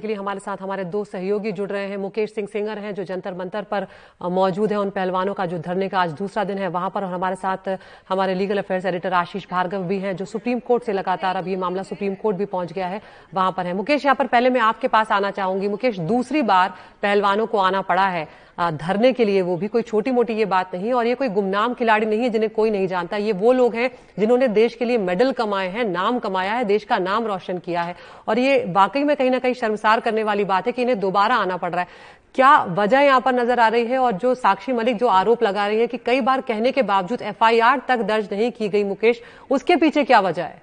के लिए हमारे साथ हमारे दो सहयोगी जुड़ रहे हैं। मुकेश सिंह सिंगर हैं, जो जंतर मंतर पर मौजूद हैं उन पहलवानों का जो धरने का आज दूसरा दिन है वहाँ पर। और हमारे साथ, हमारे legal affairs editor Ashish Bhargava भी हैं, जो सुप्रीम कोर्ट से लगातार अब ये मामला सुप्रीम कोर्ट भी पहुँच गया है, वहाँ पर है। मुकेश, यहाँ पर पहले मैं आपके पास आना चाहूँगी। मुकेश, दूसरी बार पहलवानों को आना पड़ा है। धरने के लिए वो भी कोई छोटी मोटी ये बात नहीं, और ये कोई गुमनाम खिलाड़ी नहीं है जिन्हें कोई नहीं जानता। ये वो लोग हैं जिन्होंने देश के लिए मेडल कमाए हैं, नाम कमाया है, देश का नाम रोशन किया है। और ये वाकई में कहीं ना कहीं शर्मसार करने वाली बात है कि इन्हें दोबारा आना पड़ रहा है। क्या वजह यहाँ पर नज़र आ रही है? और जो साक्षी मलिक जो आरोप लगा रही है कि कई बार कहने के बावजूद एफआईआर तक दर्ज नहीं की गई, मुकेश, उसके पीछे क्या वजह है?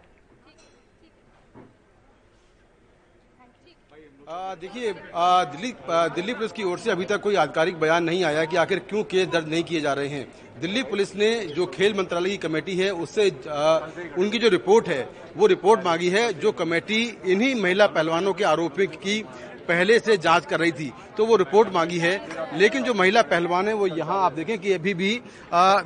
देखिए दिल्ली दिल्ली पुलिस की ओर से अभी तक कोई आधिकारिक बयान नहीं आया कि आखिर क्यों केस दर्ज नहीं किए जा रहे हैं। दिल्ली पुलिस ने जो खेल मंत्रालय की कमेटी है उससे आ, उनकी जो रिपोर्ट है वो रिपोर्ट मांगी है जो कमेटी इन्हीं महिला पहलवानों के आरोपी की पहले से जाँच कर रही थी तो वो रिपोर्ट मांगी है। लेकिन जो महिला पहलवान है, वो यहाँ आप देखें कि अभी भी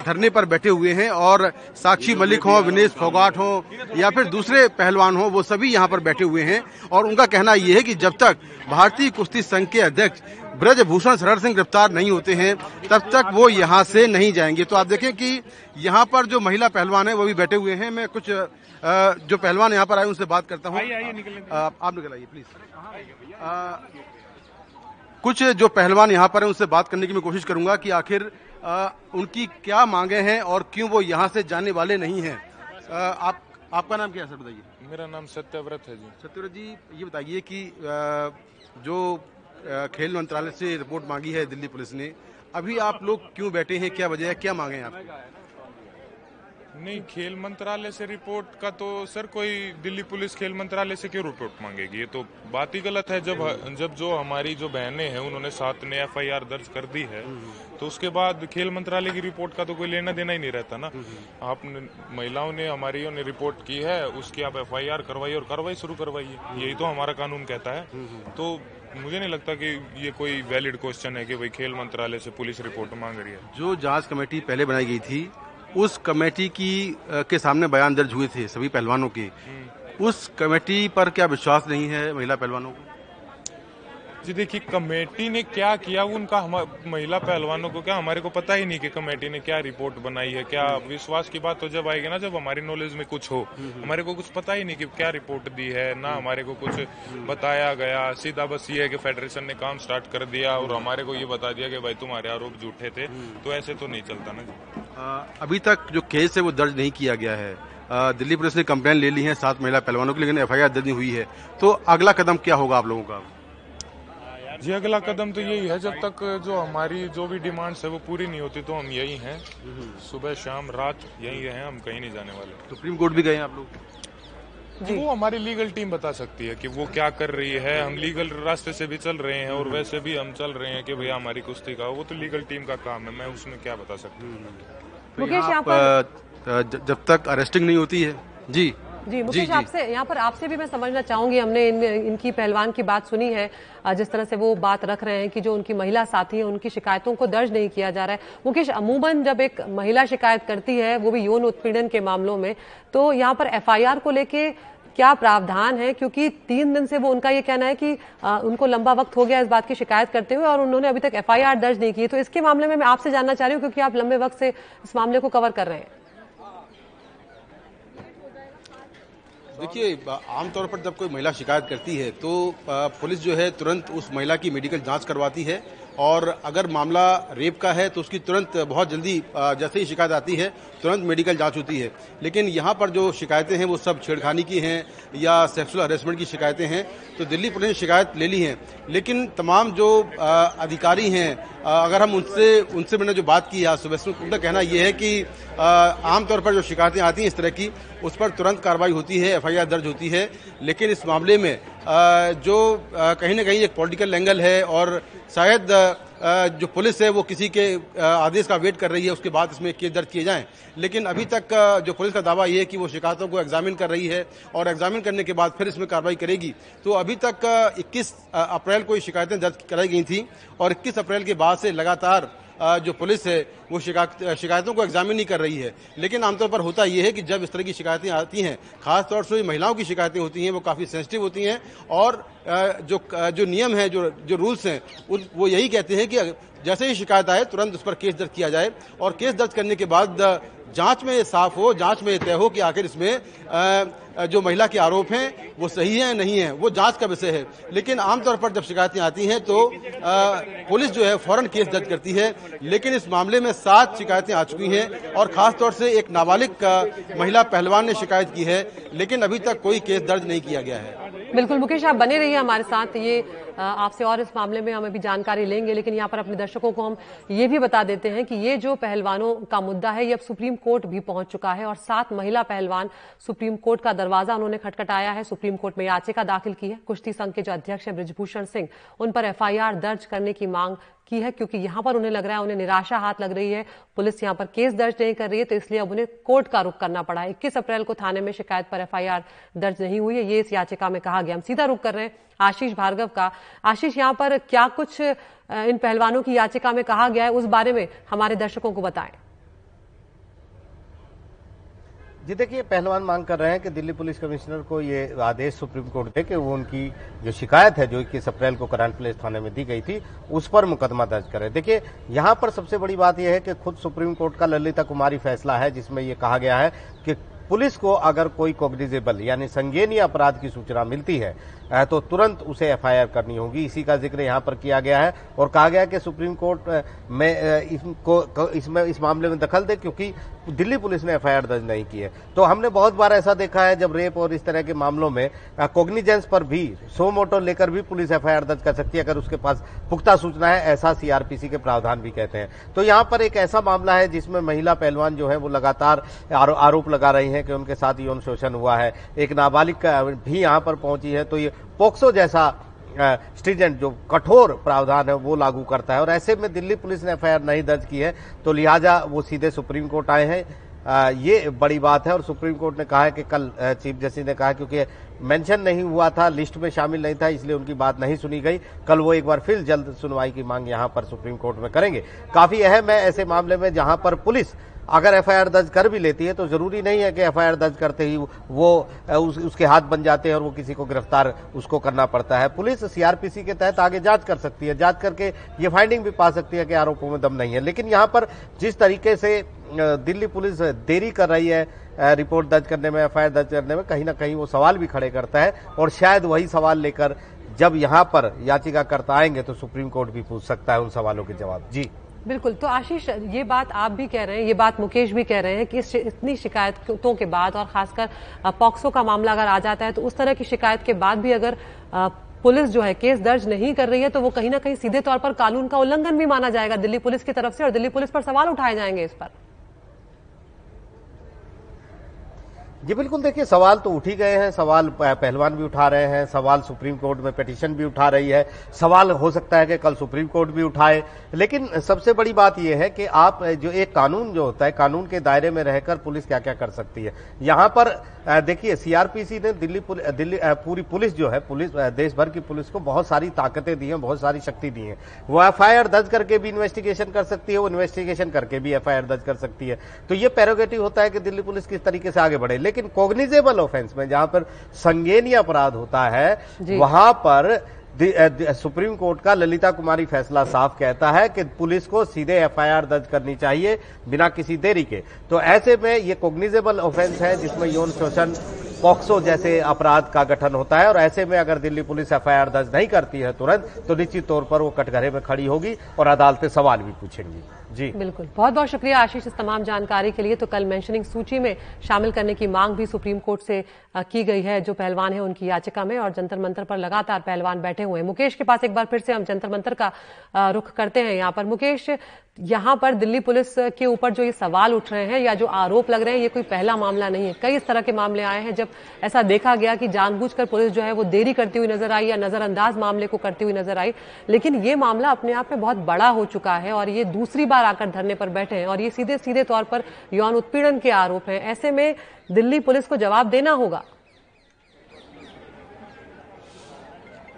धरने पर बैठे हुए हैं और साक्षी मलिक हो, विनेश फोगाट हो, या फिर दूसरे पहलवान हो, वो सभी यहाँ पर बैठे हुए हैं। और उनका कहना ये है कि जब तक भारतीय कुश्ती संघ के अध्यक्ष ब्रजभूषण शरण सिंह गिरफ़्तार नहीं होते हैं तब तक वो यहाँ से नहीं जाएँगे। तो आप देखें कि यहाँ पर जो महिला पहलवान है वो भी बैठे हुए हैं। मैं कुछ जो पहलवान यहाँ पर आए उनसे बात करता हूँ। आप निकल आइए प्लीज़ कुछ जो पहलवान यहाँ पर है उनसे बात करने की मैं कोशिश करूँगा कि आखिर उनकी क्या मांगे हैं और क्यों वो यहाँ से जाने वाले नहीं हैं। आप आपका नाम क्या है सर बताइए। मेरा नाम सत्यव्रत है जी। सत्यव्रत जी ये बताइए कि जो खेल मंत्रालय से रिपोर्ट मांगी है दिल्ली पुलिस ने। अभी आप लोग क्यों बैठे हैं? क्या वजह है? क्या मांगे हैं आप? नहीं, खेल मंत्रालय से रिपोर्ट का तो सर, कोई दिल्ली पुलिस खेल मंत्रालय से क्यों रिपोर्ट मांगेगी? ये तो बात ही गलत है। जब जब जो हमारी जो बहनें हैं, उन्होंने सात ने एफआईआर दर्ज कर दी है तो उसके बाद खेल मंत्रालय की रिपोर्ट का तो कोई लेना देना ही नहीं रहता ना। आप महिलाओं ने हमारी ने रिपोर्ट की है, उसकी आप एफ़ करवाइए और कार्रवाई शुरू करवाइए। यही तो हमारा कानून कहता है। तो मुझे नहीं लगता कि ये कोई वैलिड क्वेश्चन है कि भाई खेल मंत्रालय से पुलिस रिपोर्ट मांग रही है। जो जाँच कमेटी पहले बनाई गई थी उस कमेटी की के सामने बयान दर्ज हुए थे सभी पहलवानों के। उस कमेटी पर क्या विश्वास नहीं है महिला पहलवानों को? जी देखिए कमेटी ने क्या किया? वो उनका हम महिला पहलवानों को क्या हमारे को पता ही नहीं कि कमेटी ने क्या रिपोर्ट बनाई है क्या विश्वास की बात तो जब आएगी ना जब हमारी नॉलेज में कुछ हो हमारे को कुछ पता ही नहीं कि क्या रिपोर्ट दी है ना हमारे को कुछ बताया गया। सीधा बस ये है कि फेडरेशन ने काम स्टार्ट कर दिया और हमारे को ये बता दिया कि भाई तुम्हारे आरोप झूठे थे तो ऐसे तो नहीं चलता ना अभी तक जो केस है वो दर्ज नहीं किया गया है। दिल्ली पुलिस ने कंप्लेन ले ली है सात महिला पहलवानों की लेकिन एफआईआर दर्ज नहीं हुई है। तो अगला कदम क्या होगा आप लोगों का? जी अगला कदम तो यही है जब तक जो हमारी जो भी डिमांड्स है वो पूरी नहीं होती तो हम यही हैं। सुबह शाम रात यही हैं हम कहीं नहीं जाने वाले। सुप्रीम कोर्ट भी गए हैं आप लोग? जी। वो हमारी लीगल टीम बता सकती है कि वो क्या कर रही है। हम लीगल रास्ते से भी चल रहे हैं और वैसे भी हम चल रहे हैं कि भैया हमारी कुश्ती का वो तो लीगल टीम का काम है मैं उसमें क्या बता सकती हूँ? तो जब तक अरेस्टिंग नहीं होती है जी। जी मुकेश आपसे यहाँ पर आपसे भी मैं समझना चाहूँगी हमने इन, इनकी पहलवान की बात सुनी है जिस तरह से वो बात रख रहे हैं कि जो उनकी महिला साथी है उनकी शिकायतों को दर्ज नहीं किया जा रहा है। मुकेश अमूमन जब एक महिला शिकायत करती है वो भी यौन उत्पीड़न के मामलों में तो यहाँ पर एफआईआर को लेके क्या प्रावधान है? क्योंकि तीन दिन से वो उनका ये कहना है कि आ, उनको लंबा वक्त हो गया इस बात की शिकायत करते हुए और उन्होंने अभी तक एफआईआर दर्ज नहीं की तो इसके मामले में मैं आपसे जानना चाह रही हूँ क्योंकि आप लंबे वक्त से इस मामले को कवर कर रहे हैं। देखिए, आमतौर पर जब कोई महिला शिकायत करती है तो पुलिस जो है तुरंत उस महिला की मेडिकल जाँच करवाती है और अगर मामला रेप का है तो उसकी तुरंत बहुत जल्दी जैसे ही शिकायत आती है, तुरंत मेडिकल जाँच होती है। लेकिन यहाँ पर जो शिकायतें हैं, वो सब छेड़खानी की हैं या सेक्सुअल हरेसमेंट की शिकायतें हैं तो दिल्ली पुलिस ने शिकायत ले ली है। लेकिन तमाम जो अधिकारी हैं अगर हम उनसे उनसे मैंने जो बात की आज सुबह उनका कहना यह है कि आमतौर पर जो शिकायतें आती हैं इस तरह की, उस पर तुरंत कार्रवाई होती है, एफआईआर दर्ज होती है। लेकिन इस मामले में जो कहीं ना कहीं एक पॉलिटिकल एंगल है और शायद जो पुलिस है, वो किसी के आदेश का वेट कर रही है, उसके बाद इसमें केस दर्ज किए जाएँ। लेकिन अभी तक जो पुलिस का दावा ये है कि वो शिकायतों को एग्जामिन कर रही है और एग्जामिन करने के बाद फिर इसमें कार्रवाई करेगी। तो अभी तक 21 अप्रैल को ये शिकायतें दर्ज कराई गई थी और 21 अप्रैल के बाद से लगातार जो पुलिस है, वो शिकायत, शिकायतों को एग्जामिन नहीं कर रही है। लेकिन आमतौर पर होता यह है कि जब इस तरह की शिकायतें आती हैं, खासतौर से महिलाओं की शिकायतें होती हैं, वो काफ़ी सेंसिटिव होती हैं और जो जो नियम है, जो जो रूल्स हैं वो यही कहते हैं कि जैसे ही शिकायत आए, तुरंत उस पर केस दर्ज किया जाए और केस दर्ज करने के बाद जाँच में ये साफ़ हो, जाँच में ये तय हो कि आखिर इसमें जो महिला के आरोप हैं, वो सही है नहीं है, वो जाँच का विषय है। लेकिन आमतौर पर जब शिकायतें आती हैं तो पुलिस जो है फ़ौरन केस दर्ज करती है, लेकिन इस मामले में सात शिकायतें आ चुकी हैं और खासतौर से एक नाबालिग महिला पहलवान ने शिकायत की है, लेकिन अभी तक कोई केस दर्ज नहीं किया गया है। बिल्कुल, मुकेश, आप बने रहिए हमारे साथ, ये आपसे और इस मामले में हम अभी जानकारी लेंगे, लेकिन यहाँ पर अपने दर्शकों को हम ये भी बता देते हैं कि ये जो पहलवानों का मुद्दा है, ये अब सुप्रीम कोर्ट भी पहुँच चुका है और सात महिला पहलवान सुप्रीम कोर्ट का दरवाज़ा उन्होंने खटखटाया है। सुप्रीम कोर्ट में याचिका दाखिल की है। कुश्ती संघ के जो अध्यक्ष है ब्रिजभूषण सिंह, उन पर एफआईआर दर्ज करने की मांग की है, क्योंकि यहाँ पर उन्हें लग रहा है, उन्हें निराशा हाथ लग रही है। पुलिस यहाँ पर केस दर्ज नहीं कर रही है तो इसलिए अब उन्हें कोर्ट का रुख करना पड़ा है। इक्कीस अप्रैल को थाने में शिकायत पर एफआईआर दर्ज नहीं हुई है, ये इस याचिका में कहा गया। हम सीधा रुख कर रहे हैं आशीष भार्गव का आशीष, यहाँ पर क्या कुछ इन पहलवानों की याचिका में कहा गया है? उस बारे में हमारे दर्शकों को बताएँ। जी, देखिए, पहलवान मांग कर रहे हैं कि दिल्ली पुलिस कमिश्नर को ये आदेश सुप्रीम कोर्ट दे कि वो उनकी जो शिकायत है, जो इक्कीस अप्रैल को करंट प्लेस थाने में दी गई थी, उस पर मुकदमा दर्ज करे। देखिए, यहाँ पर सबसे बड़ी बात यह है कि खुद सुप्रीम कोर्ट का ललिता कुमारी फैसला है, जिसमें ये कहा गया है कि पुलिस को अगर कोई कॉग्निजेबल यानी संज्ञेय अपराध की सूचना मिलती है तो तुरंत उसे एफआईआर करनी होगी। इसी का ज़िक्र यहाँ पर किया गया है और कहा गया कि सुप्रीम कोर्ट में इसको इसमें, इस मामले में दखल दे, क्योंकि दिल्ली पुलिस ने एफआईआर दर्ज नहीं की है। तो हमने बहुत बार ऐसा देखा है, जब रेप और इस तरह के मामलों में कोग्निजेंस पर भी सो मोटो लेकर भी पुलिस एफआईआर दर्ज कर सकती है, अगर उसके पास पुख्ता सूचना है, ऐसा सीआरपीसी के प्रावधान भी कहते हैं। तो यहाँ पर एक ऐसा मामला है, जिसमें महिला पहलवान जो है, वो लगातार आरोप लगा रही है कि उनके साथ यौन शोषण हुआ है। एक नाबालिग भी यहाँ पर पहुँची है तो ये पोक्सो जैसा स्ट्रीजेंट जो कठोर प्रावधान है, वो लागू करता है। और ऐसे में दिल्ली पुलिस ने एफआईआर नहीं दर्ज की है तो लिहाजा वो सीधे सुप्रीम कोर्ट आए हैं। ये बड़ी बात है, और सुप्रीम कोर्ट ने कहा है कि कल चीफ जस्टिस ने कहा, क्योंकि मेंशन नहीं हुआ था, लिस्ट में शामिल नहीं था, इसलिए उनकी बात नहीं सुनी गई। कल वो एक बार फिर जल्द सुनवाई की मांग यहाँ पर सुप्रीम कोर्ट में करेंगे। काफ़ी अहम है ऐसे मामले में, जहाँ पर पुलिस अगर एफआईआर दर्ज कर भी लेती है तो ज़रूरी नहीं है कि एफआईआर दर्ज करते ही वो उस, उसके हाथ बन जाते हैं और वो किसी को गिरफ़्तार उसको करना पड़ता है। पुलिस सीआरपीसी के तहत आगे जाँच कर सकती है। जाँच करके ये फाइंडिंग भी पा सकती है कि आरोपों में दम नहीं है। लेकिन यहाँ पर जिस तरीके से दिल्ली पुलिस देरी कर रही है रिपोर्ट दर्ज करने में एफआईआर दर्ज करने में कहीं ना कहीं वो सवाल भी खड़े करता है और शायद वही सवाल लेकर जब यहाँ पर याचिकाकर्ता आएँगे तो सुप्रीम कोर्ट भी पूछ सकता है उन सवालों के जवाब। जी। बिल्कुल तो आशीष, ये बात आप भी कह रहे हैं, ये बात मुकेश भी कह रहे हैं कि इतनी शिकायतों के बाद और खासकर पॉक्सो का मामला अगर आ जाता है तो उस तरह की शिकायत के बाद भी अगर पुलिस जो है केस दर्ज नहीं कर रही है तो वो कहीं ना कहीं सीधे तौर पर कानून का उल्लंघन भी माना जाएगा दिल्ली पुलिस की तरफ़ से और दिल्ली पुलिस पर सवाल उठाए जाएँगे इस पर। जी बिल्कुल, देखिए, सवाल तो उठ ही गए हैं, सवाल पहलवान भी उठा रहे हैं, सवाल सुप्रीम कोर्ट में पिटीशन भी उठा रही है, सवाल हो सकता है कि कल सुप्रीम कोर्ट भी उठाए, लेकिन सबसे बड़ी बात यह है कि आप जो एक कानून जो होता है, कानून के दायरे में रहकर पुलिस क्या क्या कर सकती है। यहाँ पर देखिए, सीआरपीसी ने दिल्ली दिल्ली पूरी पुलिस जो है, पुलिस देश भर की पुलिस को बहुत सारी ताकतें दी हैं, बहुत सारी शक्ति दी है। वो एफआईआर दर्ज करके भी इन्वेस्टिगेशन कर सकती है, वो इन्वेस्टिगेशन करके भी एफआईआर दर्ज कर सकती है। तो ये पैरोगेटिव होता है कि दिल्ली पुलिस किस तरीके से आगे बढ़े। लेकिन कॉग्निजेबल ऑफेंस में जहाँ पर संज्ञेय अपराध होता है वहाँ पर सुप्रीम कोर्ट का ललिता कुमारी फैसला साफ़ कहता है कि पुलिस को सीधे एफआईआर दर्ज करनी चाहिए बिना किसी देरी के। तो ऐसे में ये कोग्निजेबल ऑफेंस है जिसमें यौन शोषण पॉक्सो जैसे अपराध का गठन होता है और ऐसे में अगर दिल्ली पुलिस एफआईआर दर्ज नहीं करती है तुरंत तो निश्चित तौर पर वो कटघरे में खड़ी होगी और अदालतें सवाल भी पूछेंगी। जी। बिल्कुल। बहुत बहुत शुक्रिया आशीष इस तमाम जानकारी के लिए। तो कल मेंशनिंग सूची में शामिल करने की मांग भी सुप्रीम कोर्ट से की गई है। जो पहलवान है उनकी याचिका में और जंतर मंतर पर लगातार पहलवान बैठे हुए हैं। मुकेश के पास एक बार फिर से हम जंतर मंतर का रुख करते हैं यहाँ पर। मुकेश यहाँ पर दिल्ली पुलिस के ऊपर जो ये सवाल उठ रहे हैं या जो आरोप लग रहे हैं, ये कोई पहला मामला नहीं है। कई इस तरह के मामले आए हैं, जब ऐसा देखा गया कि जानबूझकर पुलिस जो है वो देरी करती हुई नज़र आई या नजरअंदाज मामले को करती हुई नज़र आई। लेकिन ये मामला अपने आप में बहुत बड़ा हो चुका है और ये दूसरी बार आकर धरने पर बैठे हैं और ये सीधे सीधे तौर पर यौन उत्पीड़न के आरोप हैं। ऐसे में दिल्ली पुलिस को जवाब देना होगा।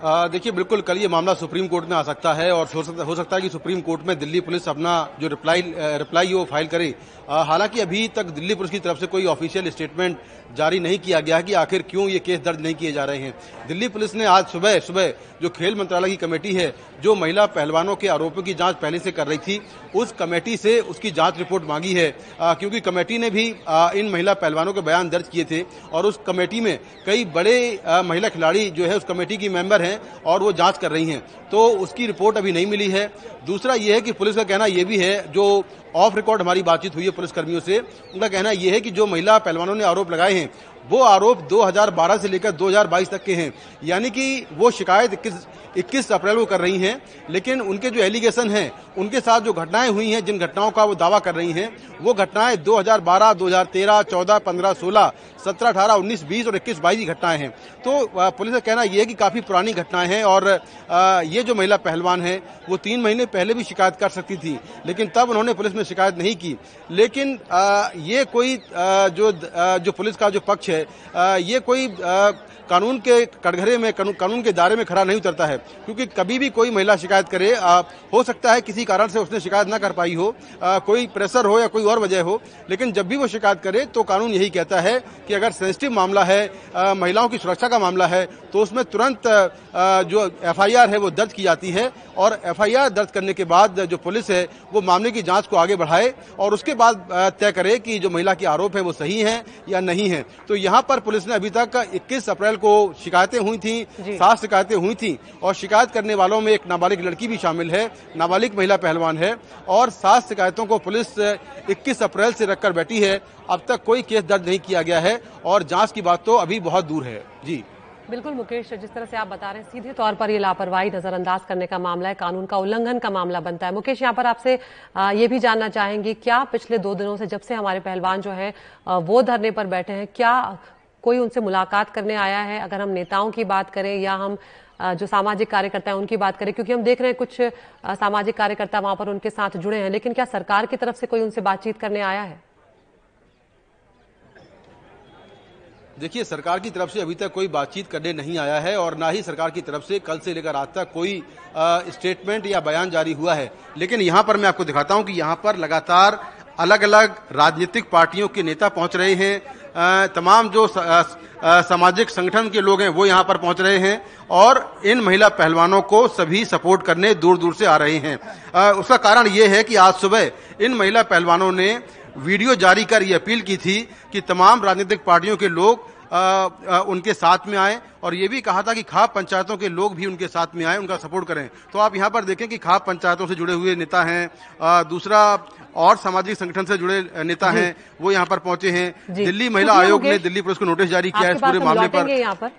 देखिए बिल्कुल कल ये मामला सुप्रीम कोर्ट में आ सकता है और हो सकता, हो कि सुप्रीम कोर्ट में दिल्ली पुलिस अपना जो रिप्लाई रिप्लाई वो फ़ाइल करे। हालाँकि अभी तक दिल्ली पुलिस की तरफ़ से कोई ऑफिशियल स्टेटमेंट जारी नहीं किया गया है कि आखिर क्यों ये केस दर्ज नहीं किए जा रहे हैं। दिल्ली पुलिस ने आज सुबह सुबह जो खेल मंत्रालय की कमेटी है जो महिला पहलवानों के आरोपों की जाँच पहले से कर रही थी उस कमेटी से उसकी जाँच रिपोर्ट मांगी है। क्योंकि कमेटी ने भी इन महिला पहलवानों के बयान दर्ज किए थे और उस कमेटी में कई बड़े महिला खिलाड़ी जो है उस कमेटी की मेंबर हैं और वो जाँच कर रही हैं। तो उसकी रिपोर्ट अभी नहीं मिली है। दूसरा ये है कि पुलिस का कहना यह भी है, जो ऑफ़ रिकॉर्ड हमारी बातचीत हुई है पुलिसकर्मियों से, उनका कहना यह है कि जो महिला पहलवानों ने आरोप लगाए हैं वो आरोप 2012 से लेकर 2022 तक के हैं। यानी कि वो शिकायत इक्कीस इक्कीस अप्रैल को कर रही हैं लेकिन उनके जो एलिगेशन हैं उनके साथ जो घटनाएँ हुई हैं जिन घटनाओं का वो दावा कर रही हैं वो घटनाएँ 2012, 2013, 14, 15, 16, 17, 18, 19, 20 और 21, 22 की घटनाएँ हैं। तो पुलिस का कहना यह है कि काफ़ी पुरानी घटनाएँ हैं और ये जो महिला पहलवान है वो तीन महीने पहले भी शिकायत कर सकती थी लेकिन तब उन्होंने पुलिस में शिकायत नहीं की। लेकिन ये कोई जो जो पुलिस का जो पक्ष है। ये कोई कानून के कटघरे में कानून के दायरे में खड़ा नहीं उतरता है, क्योंकि कभी भी कोई महिला शिकायत करे हो सकता है किसी कारण से उसने शिकायत ना कर पाई हो कोई प्रेशर हो या कोई और वजह हो, लेकिन जब भी वो शिकायत करे तो कानून यही कहता है कि अगर सेंसिटिव मामला है महिलाओं की सुरक्षा का मामला है तो उसमें तुरंत जो एफआईआर है वो दर्ज की जाती है, और एफआईआर दर्ज करने के बाद जो पुलिस है, वो मामले की जाँच को आगे बढ़ाए, और उसके बाद तय करे कि जो महिला के आरोप है वो सही है या नहीं है। तो यहाँ पर पुलिस ने अभी तक इक्कीस अप्रैल को शिकायतें हुई थी सात शिकायतें हुई थी और शिकायत करने वालों में एक नाबालिग लड़की भी शामिल है नाबालिग महिला पहलवान है और सात शिकायतों को पुलिस इक्कीस अप्रैल से रखकर बैठी है। अब तक कोई केस दर्ज नहीं किया गया है और जाँच की बात तो अभी बहुत दूर है। जी। बिल्कुल मुकेश, जिस तरह से आप बता रहे हैं, सीधे तौर पर ये लापरवाही नजरअंदाज करने का मामला है, कानून का उल्लंघन का मामला बनता है। मुकेश, यहाँ पर आपसे ये भी जानना चाहेंगे, क्या पिछले दो दिनों से जब से हमारे पहलवान जो है वो धरने पर बैठे हैं, क्या कोई उनसे मुलाकात करने आया है? अगर हम नेताओं की बात करें या हम जो सामाजिक कार्यकर्ता है, उनकी बात करें, क्योंकि हम देख रहे हैं कुछ सामाजिक कार्यकर्ता वहाँ पर उनके साथ जुड़े हैं, लेकिन क्या सरकार की तरफ़ से कोई उनसे बातचीत करने आया है? देखिए, सरकार की तरफ़ से अभी तक कोई बातचीत करने नहीं आया है और ना ही सरकार की तरफ़ से कल से लेकर आज तक कोई स्टेटमेंट या बयान जारी हुआ है। लेकिन यहाँ पर मैं आपको दिखाता हूँ कि यहाँ पर लगातार अलग अलग राजनीतिक पार्टियों के नेता पहुँच रहे हैं। तमाम जो सामाजिक संगठन के लोग हैं, वो यहाँ पर पहुँच रहे हैं और इन महिला पहलवानों को सभी सपोर्ट करने दूर दूर से आ रहे हैं। उसका कारण ये है कि आज सुबह इन महिला पहलवानों ने वीडियो जारी कर ये अपील की थी कि तमाम राजनीतिक पार्टियों के लोग आ, आ, उनके साथ में आए और ये भी कहा था कि खाप पंचायतों के लोग भी उनके साथ में आए उनका सपोर्ट करें। तो आप यहाँ पर देखें कि खाप पंचायतों से जुड़े हुए नेता हैं दूसरा और सामाजिक संगठन से जुड़े नेता हैं वो यहाँ पर पहुँचे हैं। दिल्ली महिला आयोग ने दिल्ली पुलिस को नोटिस जारी किया है इस पूरे मामले पर। पर।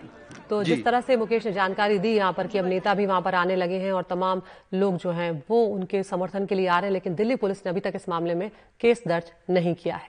तो जिस तरह से मुकेश ने जानकारी दी यहाँ पर कि अब नेता भी वहाँ पर आने लगे हैं और तमाम लोग जो हैं वो उनके समर्थन के लिए आ रहे हैं लेकिन दिल्ली पुलिस ने अभी तक इस मामले में केस दर्ज नहीं किया है।